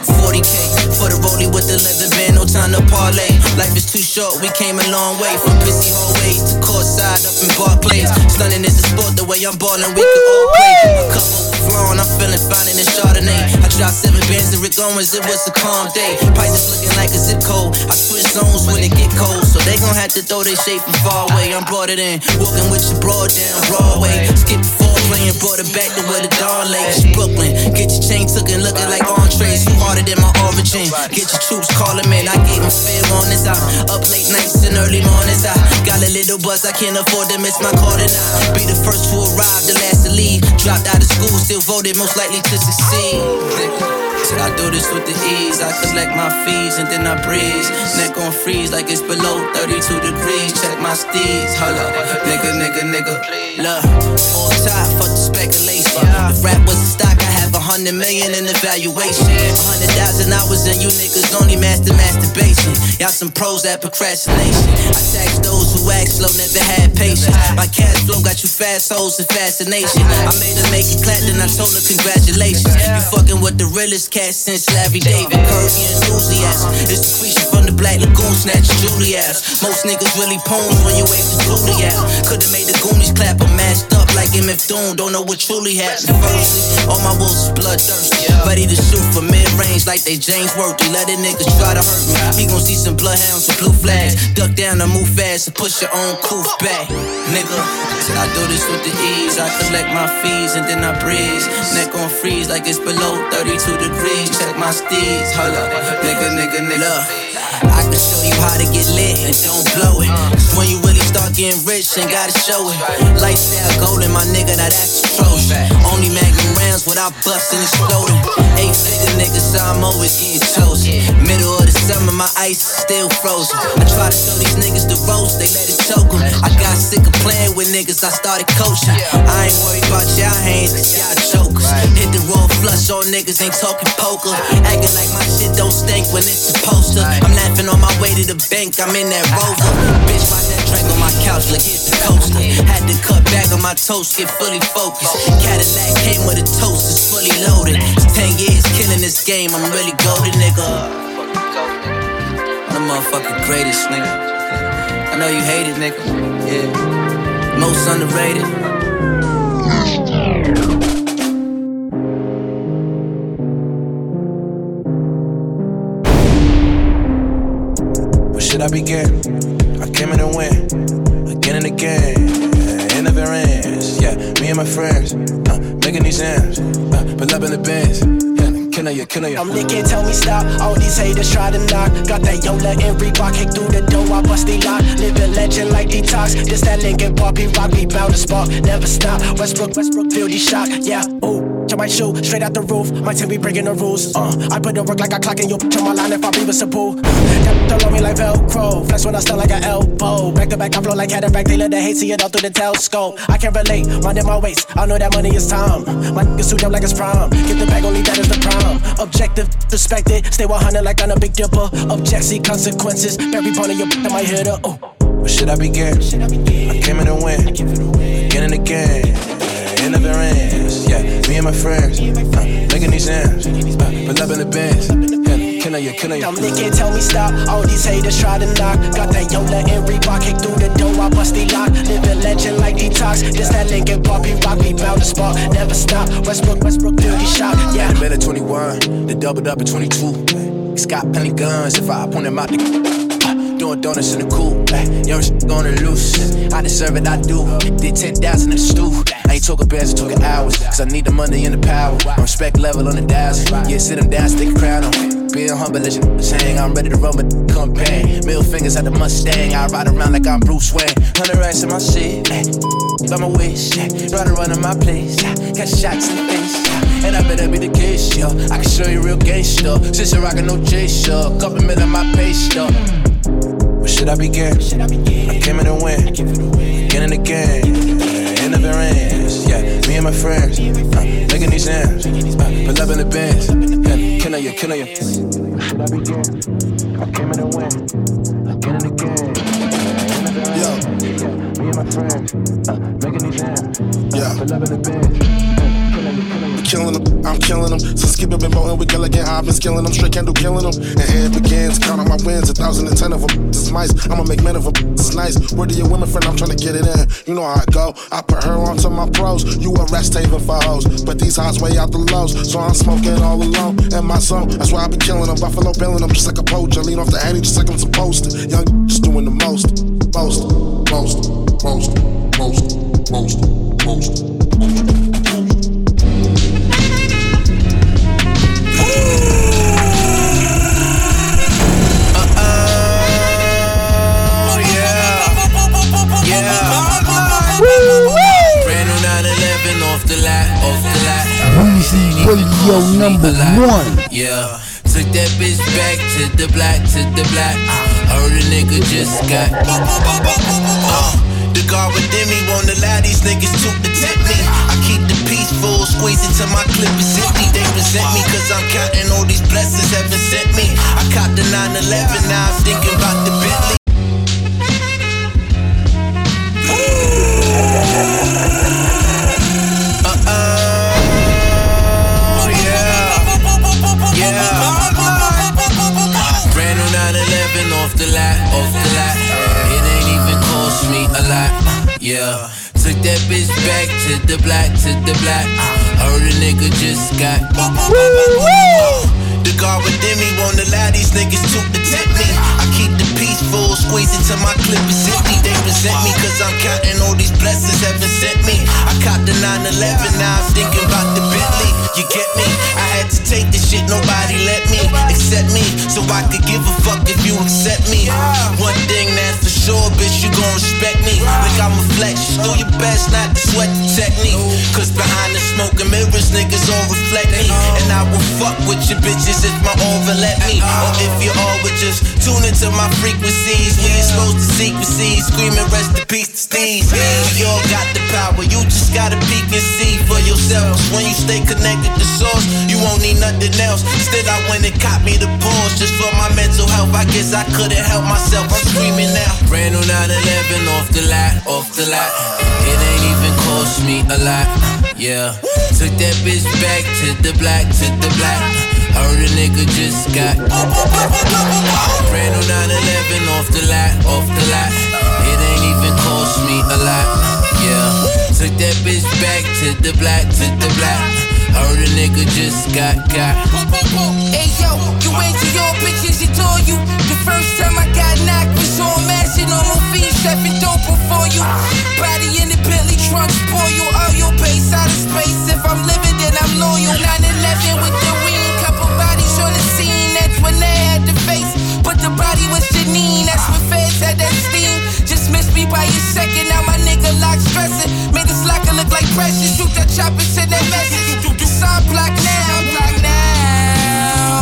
40k for the rollie with the leather band, no time to parlay. Life is too short, we came a long way from busy hallways to courtside in Barclays. Stunning is the sport, the way I'm ballin', we could all play. My cup overflowing, I'm feeling fine in the Chardonnay. I dropped seven bands to Rick Owens, it was a calm day. Prices looking like a zip code. I switch zones when it get cold, so they gon' have to throw their shape from far away. I'm brought it in, walking with your broad down Broadway. Skip the and brought it back to where the dawn lay. It's Brooklyn, get your chain took and looking like entrees. Who harder than my origin? Get your troops calling in. I gave them fair warnings. I up late nights and early mornings. I got a little buzz, I can't afford miss my be the first to arrive, the last to leave. Dropped out of school, still voted most likely to succeed. Said I do this with the ease. I collect my fees and then I breeze. Neck on freeze like it's below 32 degrees. Check my steeds. Hold up, nigga, nigga, nigga. Look, all top, fuck the speculation. If rap was a stock, hundred million in evaluation. A hundred thousand hours and you niggas only master masturbation. Y'all some pros at procrastination. I tax those who act slow, never had patience. My cash flow got you fast hoes and fascination. I made her make it clap, then I told her congratulations. You fucking with the realest cat since Larry David. Curvy enthusiasm. It's the creature from the Black Lagoon, snatch Ass. Most niggas really poems when you wave the Julie out. Could've made the Goonies clap, I'm mashed up like MF Doom. Don't know what truly happened. All my wolves is bloodthirsty. Ready to shoot for mid range like they James Worthy. Let the niggas try to hurt me. He gon' see some bloodhounds with blue flags. Duck down and move fast and push your own coof back. Nigga, I do this with the ease. I collect my fees and then I breeze. Neck on freeze like it's below 32 degrees. Check my steeds. Hold up, nigga, nigga, nigga. I can show you how to get lit and don't blow it. Cause when you really start getting rich, ain't gotta show it. Lifestyle golden, my nigga, now that's atrocious. Only magnum rounds without busting and exploding. Eight figure niggas, so I'm always getting chosen. Middle of the summer, my ice is still frozen. I try to show these niggas the ropes, they let it choke 'em. I got sick of playing with niggas, I started coaching. I ain't worried about y'all hands, cause y'all jokers. Hit the raw flush, all niggas ain't talking poker. Acting like my shit don't stink when it's supposed to. I'm laughing on my way to the bank, I'm in that rover. Bitch, watch that drink on my couch, look, here's the coaster. Had to cut back on my toast, get fully focused. Cadillac came with a toast, it's fully loaded. It's 10 years killing this game, I'm really golden, nigga. The motherfucking greatest, nigga. I know you hate it, nigga. Yeah. Most underrated. Where should I begin? I came in to win, again and again. It never ends. Yeah, me and my friends, uh, making these ends, uh, pull up in the Benz. Killing you, killing you. I'm licking, tell me stop. All these haters try to knock. Got that Yola and Reebok, kick through the door, I bust they lock. Living legend like detox. This that Lincoln Park, we rock, we bound to spark. Never stop. Westbrook, Westbrook, feel the shock. Yeah, ooh. To my shoe, straight out the roof. My team be breaking the rules. Uh, I put in work like I clock in your bitch on my line if I be with a pool. That don't on me like Velcro. Flex when I stun like an elbow. Back to back, I flow like cataract. They let the hate see it all through the telescope. I can't relate, minding my waist. I know that money is time. My niggas suit up like it's prime. Get the bag, only that is the prime. Objective, respect it. Stay 100 like I'm a big dipper. Object, see consequences. Every part of your bitch, my head up. Oh. Where should I begin? I came in to win, again and again. Yeah, it never ends. Yeah, me and my friends, uh, making these ends. Uh, pull up in the Benz. Yeah, killing you, killing you. Licking, tell me stop. All these haters try to knock. Got that Yola and Reebok, kick through the door, I bust the lock. Living legend like detox. This that Lincoln we rock, we bound to spark. Never stop. Westbrook, Westbrook, these shot. Yeah. Been at 21, They doubled up at 22. He's got plenty guns if I point them out the. Doing donuts in the coop, young shit on the loose. I deserve it, I do. Did 10,000 in the stew. I ain't talking bands, I talking hours. Cause I need the money and the power. Respect level on the thousand. Yeah, sit them down, stick a crown on. Being humble as you saying, I'm ready to run with the campaign. Middle fingers at the Mustang, I ride around like I'm Bruce Wayne. Hundred racks in my shit, got my wish, ride around in my place, catch shots in the face. And I better be the case, yo. I can show you real gangster. Since you're rockin' no J show, couple mil in my pay stub. Should I begin? I came in to win, again and again. It never ends. Yeah, me and my friends, uh, making these ends. Uh, pull up in the bands, yeah, killing you, killing you. Should I begin? I came in to win, again and again. Yeah, me and my friends, uh, making these ends. Yeah. Pull up in the bands. Killing them, I'm killing them. Since Skip been boating with Gilligan, I've been skilling them, straight candle killing them. And here it begins, count on my wins, a thousand and ten of them. This is nice, I'ma make men of them. This is nice. Where do your women friend, I'm trying to get it in. You know how I go. I put her onto my pros. You a rest haven for hoes. But these highs way out the lows. So I'm smoking all alone in my zone. That's why I be killing them. Buffalo billing them just like a poacher. Lean off the Henny just like I'm supposed to. Young just doing the most. Most, most, most, most, most, most. Radio number one. Yeah. Took that bitch back to the block, to the block. Heard a nigga just got. Uh, the guard within me won't allow these niggas to protect me. I keep the peace full, squeeze it till my clip is empty. They resent me cause I'm counting all these blessings heaven sent me. I caught the 911, now I'm thinking about the Bentley. Nigga just got. The guard within me won't allow these niggas to protect me. Squeeze till my clip is empty. They resent me cause I'm counting all these blessings heaven sent me. I caught the 911, now I'm thinking about the Bentley. You get me? I had to take this shit, nobody let me accept me. So I could give a fuck if you accept me. One thing that's for sure, bitch, you gon' respect me. Like I'm a flex, do your best not to sweat the technique. Cause behind the smoke and mirrors, niggas all reflect me. And I will fuck with your bitches if my over let me. Or if you all would just tune into my frequencies. We exposed to secrecies, screaming rest in peace to Steve. We all got the power, you just gotta peek and see for yourself. when you stay connected to source, you won't need nothing else. Still, I went and caught me the pause just for my mental health. I guess I couldn't help myself. I'm screaming now. Brand new 911 off the lot, off the lot. It ain't even cost me a lot. Yeah. Took that bitch back to the block, to the block. Heard a nigga just got. Brand new 911 off the lot, off the lot. It ain't even cost me a lot. Yeah. Took that bitch back to the block, to the block. Heard a nigga just got got. Hey yo, you ain't to your bitches, adore you. The first time I got knocked was on mashing on my feet, stepping dope before you. Body in the Bentley trunk, spoil you. all your base out of space. If I'm living, then I'm loyal. 911 with the wing, couple bodies on the scene. That's when they had the face, but the body was Janine. That's when feds had that steam. Just missed me by a second. Now my nigga lock stressing. Made this locker look like pressure. Shoot that chopper, send that message. The sign block now, block now.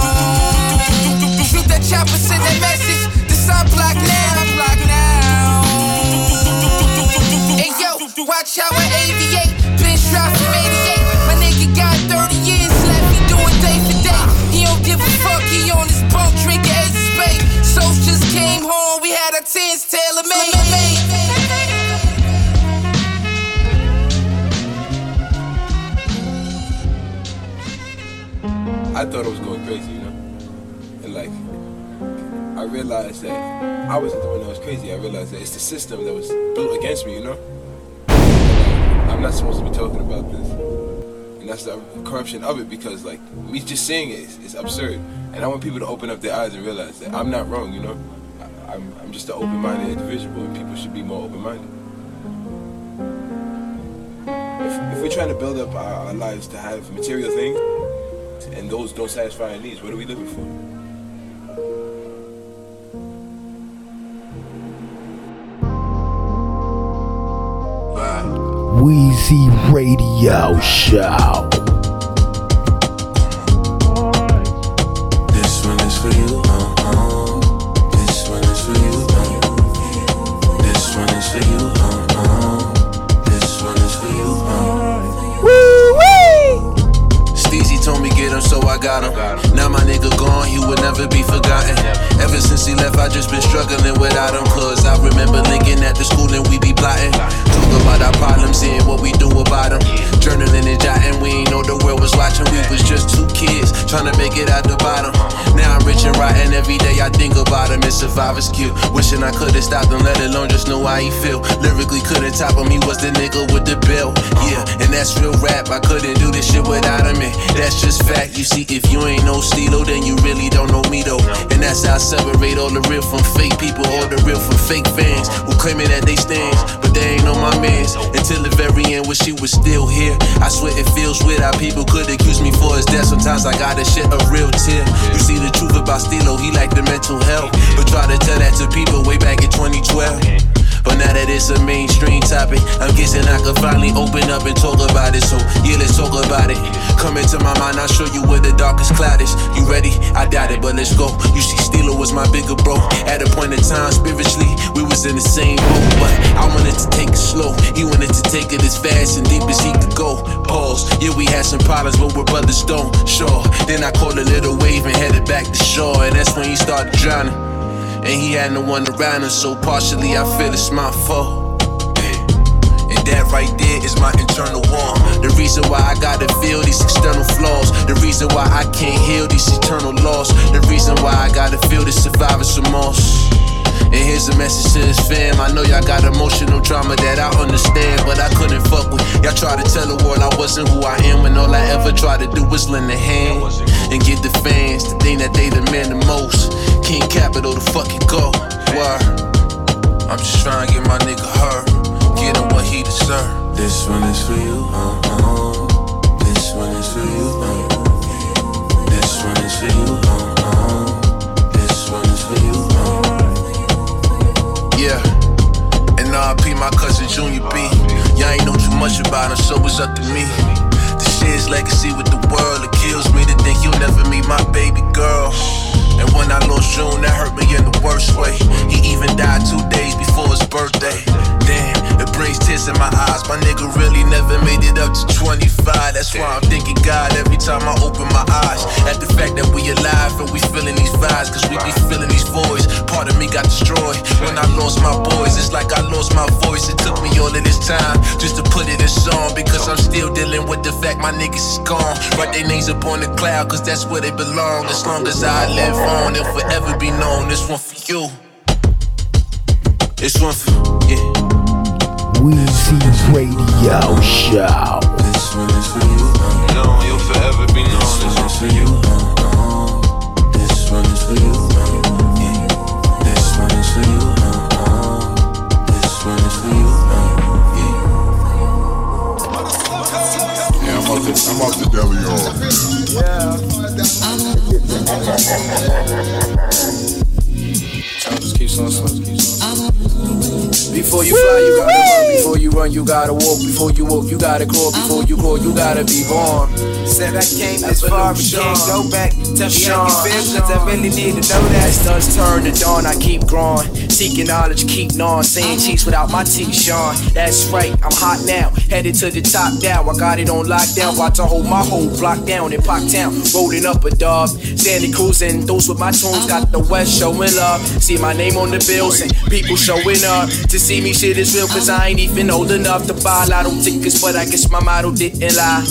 Shoot that chopper, send that message. The sign block now, block now. Hey yo, watch how I aviate. I thought I was going crazy, you know? And like, I realized that I wasn't the one that was crazy. I realized that it's the system that was built against me, you know? I'm not supposed to be talking about this. And that's the corruption of it because, like, me just saying it is, absurd. And I want people to open up their eyes and realize that I'm not wrong, you know? I, I'm, I'm just an open minded individual and people should be more open minded. If, if we're trying to build up our, our lives to have material things, and those don't satisfy our needs, what are we living for? Wheezy Radio Show. This one is for you. Got him. Now my nigga gone, he will never be forgotten. Ever since he left, I just been struggling without him. Cause I remember linking at the school and we be plotting. Talk about our problems and what we do about them. Journaling and jotting, we ain't know the world was watching. We was just two kids trying to make it out the bottom. Now I'm rich and rotten, every day I think about him. It's survivor's cute. Wishing I could've stopped him, let alone just know how he feel. Lyrically couldn't top him, he was the nigga with the bill. Yeah, and that's real rap. I couldn't do this shit without him. And that's just fact. You see, if you ain't no Stilo, then you really don't know me though. And that's how I separate all the real from fake people, all the real from fake fans who claiming that they stands, but they ain't on my mans. Until the very end, when she was still here. I swear it feels weird how people could accuse me for his death. Sometimes I gotta shed a real tear. You see the truth about Stilo, he like the mental health, but try to tell that to people way back in 2012. But now that it's a mainstream topic, I'm guessing I could finally open up and talk about it. So yeah, let's talk about it. Come into my mind, I'll show you where the darkest cloud is. You ready? I doubt it, but let's go. You see, Steeler was my bigger bro. At a point in time, spiritually, we was in the same boat. But I wanted to take it slow. He wanted to take it as fast and deep as he could go. Pause. Yeah, we had some problems, but we're brothers don't. Sure. Then I caught a little wave and headed back to shore, and that's when he started drowning. And he had no one around him, so partially I feel it's my fault. And that right there is my internal war. The reason why I gotta feel these external flaws. The reason why I can't heal these eternal loss. The reason why I gotta feel this survivor's remorse. And here's a message to his fam. I know y'all got emotional trauma that I understand, but I couldn't fuck with. Y'all try to tell the world I wasn't who I am, and all I ever tried to do was lend a hand and give the fans the thing that they demand the most. King Capital to fucking go. Word. I'm just trying to get my nigga hurt, get him what he deserve. This one is for you, uh uh. This one is for you, uh. This one is for you, uh uh. This one is for you, uh. Yeah. And RP my cousin Junior B. Y'all ain't know too much about him, so it's up to me. His legacy with the world, it kills me to think you'll never meet my baby girl. And when I lost June, that hurt me in the worst way. He even died two days before his birthday. Damn, it brings tears in my eyes. My nigga really never made it up to 25. That's why I'm thinking God every time I open my eyes. At the fact that we alive and we feeling these vibes, cause we be feeling these voids. Part of me got destroyed when I lost my boys. It's like I lost my voice. It took me all of this time just to put it in song because I'm still dealing with the fact my niggas is gone. Write their names up on the cloud, cause that's where they belong. As long as I live on, they'll forever be known. This one for you. This one for, yeah. Wheezy Radio Show. This one is for you. Uh, for you. Uh, uh, this one is for you. Uh, yeah. This one is for you. Uh, uh, this one is for you. Uh, yeah. Yeah, I'm off the, I'm the Before you fly, you gotta run. Before you run, you gotta walk. Before you walk, you gotta crawl. Before you crawl, you gotta be born. Said I came this far, but can't go back. Tell me how you feel, cause I really need to know that. As dusk turn to dawn, I keep growing. Seeking knowledge, keep gnawing. Saying cheeks without my teeth showing. That's right, I'm hot now. Headed to the top now. I got it on lockdown. About to hold my whole block down in Parktown. Rolling up a dub. Sandy cruising. Those with my tunes got the West showing love. See my name on the bills and people showing up. To see me, shit is real, cause I ain't even old enough to buy lotto tickets. But I guess my motto didn't lie.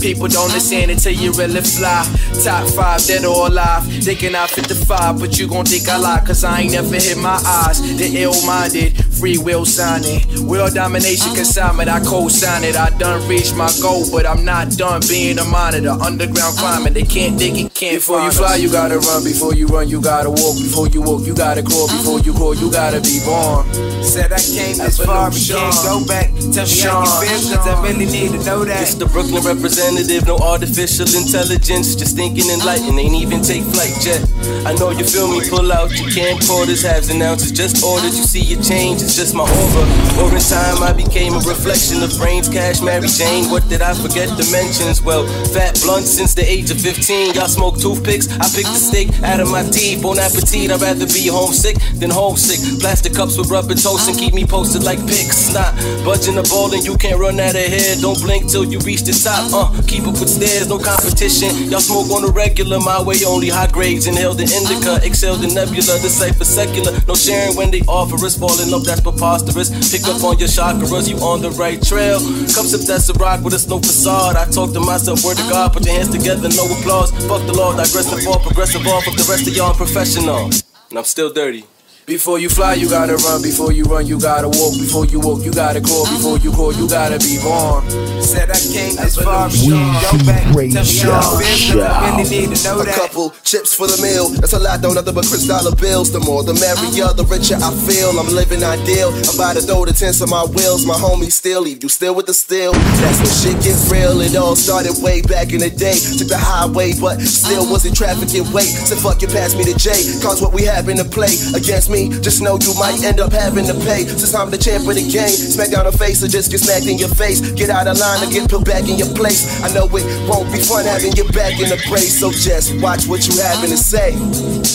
People don't understand until you really fly. Top five, dead or alive. Thinking I fit the five, but you gon' think I lie. Cause I ain't never hit my eyes. The ill minded, free will signing. World domination consignment, I co sign it. I done reached my goal, but I'm not done being a monitor. Underground climbing, they can't dig it, can't Before you fly, you gotta run. Before you run, you gotta walk. Before you walk, you gotta crawl. Before you crawl, you gotta be born. Said I came this far, but can't go back. Tell me how you feel, cause I really need to know that. It's the Brooklyn representative, no artificial intelligence. Just thinking enlightened, ain't even take flight yet. I know you feel me, pull out your camcorders, halves and ounces, just orders. You see your changes, it's just my aura. In time, I became a reflection of brains, cash, Mary Jane. What did I forget to mention? Well, fat blunt since the age of 15. Y'all smoke toothpicks, I pick the steak out of my teeth. Bon appetit, I'd rather be homesick than homesick. Plastic cups with rubber toast and keep me posted like pics. Not budging the ball and you can't run out of here. Don't blink till you reach the top. Uh, keep up with stairs, no competition. Y'all smoke on the regular, my way only high grades. Inhale the indica, exhale the nebula, the cipher secular. No sharing when they offer us, falling up, preposterous. Pick up on your chakras, you on the right trail. Come sip that's a rock with us, no facade. I talk to myself, word to God, put your hands together, no applause. Fuck the law, digress and fall, progressive off fuck the rest of y'all professional. And I'm still dirty. Before you fly, you gotta run. Before you run, you gotta walk. Before you walk, you gotta call. Before you call, you gotta be born. Said I came this far, We see Show. Radio know A couple chips for the meal. That's a lot, though, nothing but Chris dollar bills. The more, the merrier, uh-huh. the richer I feel. I'm living ideal. I'm about to throw the tents on my wheels. My homies still leave you still with the steel. That's when shit gets real. It all started way back in the day. Took the highway, but still uh-huh. wasn't traffic in wait. So fuck you, pass me the J. Cause what we happen to play against me. Just know you might end up having to pay. Since I'm the champ of the game, smack down the face or just get smacked in your face. Get out of line or get put back in your place. I know it won't be fun having you back in the brace. So just watch what you having to say.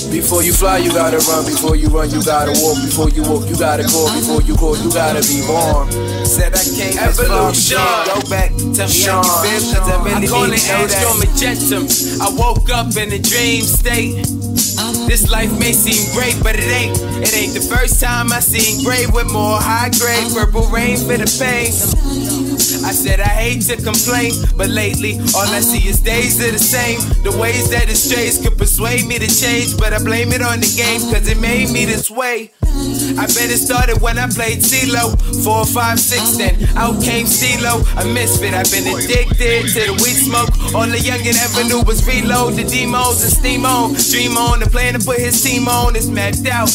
Before you fly, you gotta run. Before you run, you gotta walk. Before you walk, you gotta call. Before you call, you gotta be born. Said I came this far, can't go back. Tell me how you feel, cause I really I call need it to know that. Magentum. I woke up in a dream state. This life may seem great, but it ain't. It ain't the first time I seen gray with more high grade purple rain for the pain. I said I hate to complain, but lately all I see is days are the same. The ways that it strays could persuade me to change, but I blame it on the game cause it made me this way. I bet it started when I played CeeLo. Four, five, six, then out came CeeLo. A misfit, I've been addicted to the weed smoke. All the youngin' ever knew was reload the demos and steam on. Dream on, the plan to put his team on is mapped out.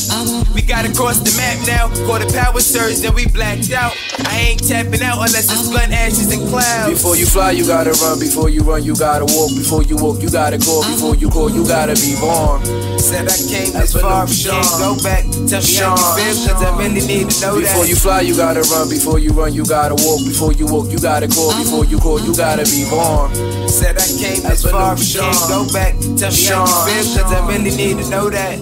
We gotta cross the map now. Caught a power surge, then we blacked out. I ain't tapping out unless it's blunt ashes and clouds. Before you fly, you gotta run. Before you run, you gotta walk. Before you walk, you gotta call. Before you call, you gotta be born. Said I came this far, but can't go back. Tell me how you feel, cause I really need to know Before that. Before you fly, you gotta run. Before you run, you gotta walk. Before you walk, you gotta call. Before you call, you gotta be born. Said I came this far, but can't go back. Tell me how you feel, cause I really need to know that.